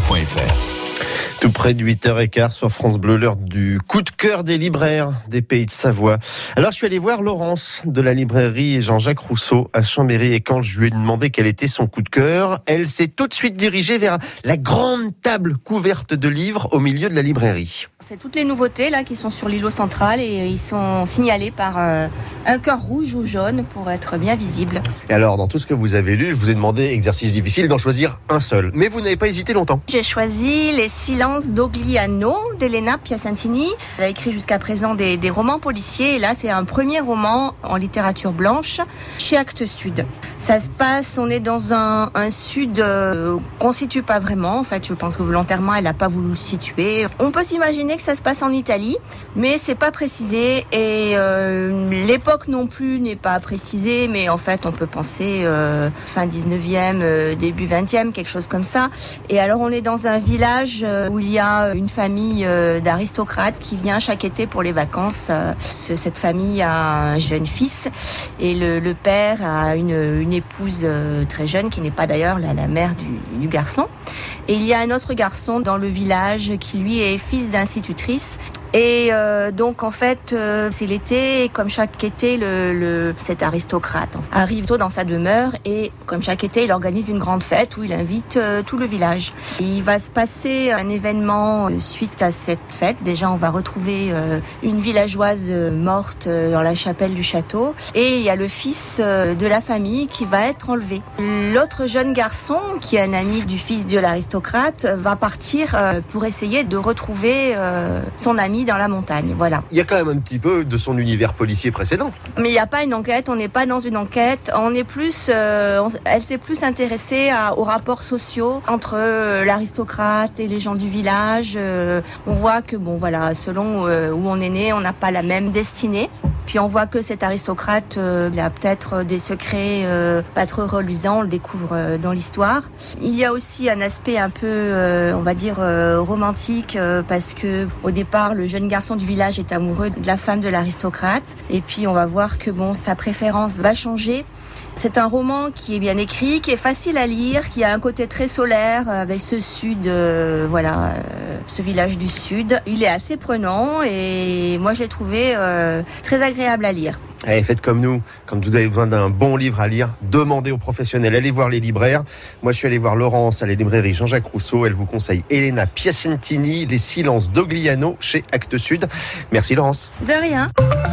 francebleu.fr. Tout près de 8h15 sur France Bleu, l'heure du coup de cœur des libraires des pays de Savoie. Alors je suis allé voir Laurence de la librairie Jean-Jacques Rousseau à Chambéry et quand je lui ai demandé quel était son coup de cœur, elle s'est tout de suite dirigée vers la grande table couverte de livres au milieu de la librairie. C'est toutes les nouveautés là qui sont sur l'îlot central et ils sont signalés par euh, un cœur rouge ou jaune pour être bien visibles. Et alors dans tout ce que vous avez lu, je vous ai demandé, exercice difficile, d'en choisir un seul. Mais vous n'avez pas hésité longtemps. J'ai choisi Les silences d'Ogliano d'Elena Piacentini. Elle a écrit jusqu'à présent des, romans policiers et là c'est un premier roman en littérature blanche chez Actes Sud. Ça se passe, on est dans un, sud euh, qu'on situe pas vraiment. En fait, je pense que volontairement elle n'a pas voulu le situer. On peut s'imaginer que ça se passe en Italie, mais c'est pas précisé et euh, l'époque non plus n'est pas précisée. Mais en fait, on peut penser euh, fin 19e, euh, début 20e, quelque chose comme ça. Et alors, on est dans un village où il y a une famille euh, d'aristocrates qui vient chaque été pour les vacances. Euh, ce- cette famille a un jeune fils et le, père a une, épouse euh, très jeune qui n'est pas d'ailleurs la, mère du garçon. Et il y a un autre garçon dans le village qui lui est fils d'institutrice. Et euh, donc en fait euh, c'est l'été comme chaque été le, le- cet aristocrate arrive tôt dans sa demeure et comme chaque été il organise une grande fête où il invite euh, tout le village. Il va se passer un événement euh, suite à cette fête. Déjà on va retrouver euh, une villageoise morte dans la chapelle du château et il y a le fils de la famille qui va être enlevé. L'autre jeune garçon qui est un ami du fils de l'aristocrate va partir pour essayer de retrouver son ami dans la montagne. Voilà. Il y a quand même un petit peu de son univers policier précédent. Mais il n'y a pas une enquête, on n'est pas dans une enquête, on est plus, euh, on- elle s'est plus intéressée à- aux rapports sociaux entre euh, l'aristocrate et les gens du village. Euh, on voit que bon voilà, selon où on est né, on n'a pas la même destinée. Puis on voit que cet aristocrate, euh, il a peut-être des secrets euh, pas trop reluisants, on le découvre euh, dans l'histoire. Il y a aussi un aspect un peu, euh, on va dire, euh, romantique, euh, parce que au départ, le jeune garçon du village est amoureux de la femme de l'aristocrate, et puis on va voir que bon, sa préférence va changer. C'est un roman qui est bien écrit, qui est facile à lire, qui a un côté très solaire euh, avec ce sud, euh, voilà, euh, ce village du sud. Il est assez prenant et moi je l'ai trouvé euh, très agréable à lire. Allez, faites comme nous. Quand vous avez besoin d'un bon livre à lire, demandez aux professionnels. Allez voir les libraires. Moi, je suis allé voir Laurence à la librairie Jean-Jacques Rousseau. Elle vous conseille Elena Piacentini, Les silences d'Ogliano chez Actes Sud. Merci Laurence. De rien.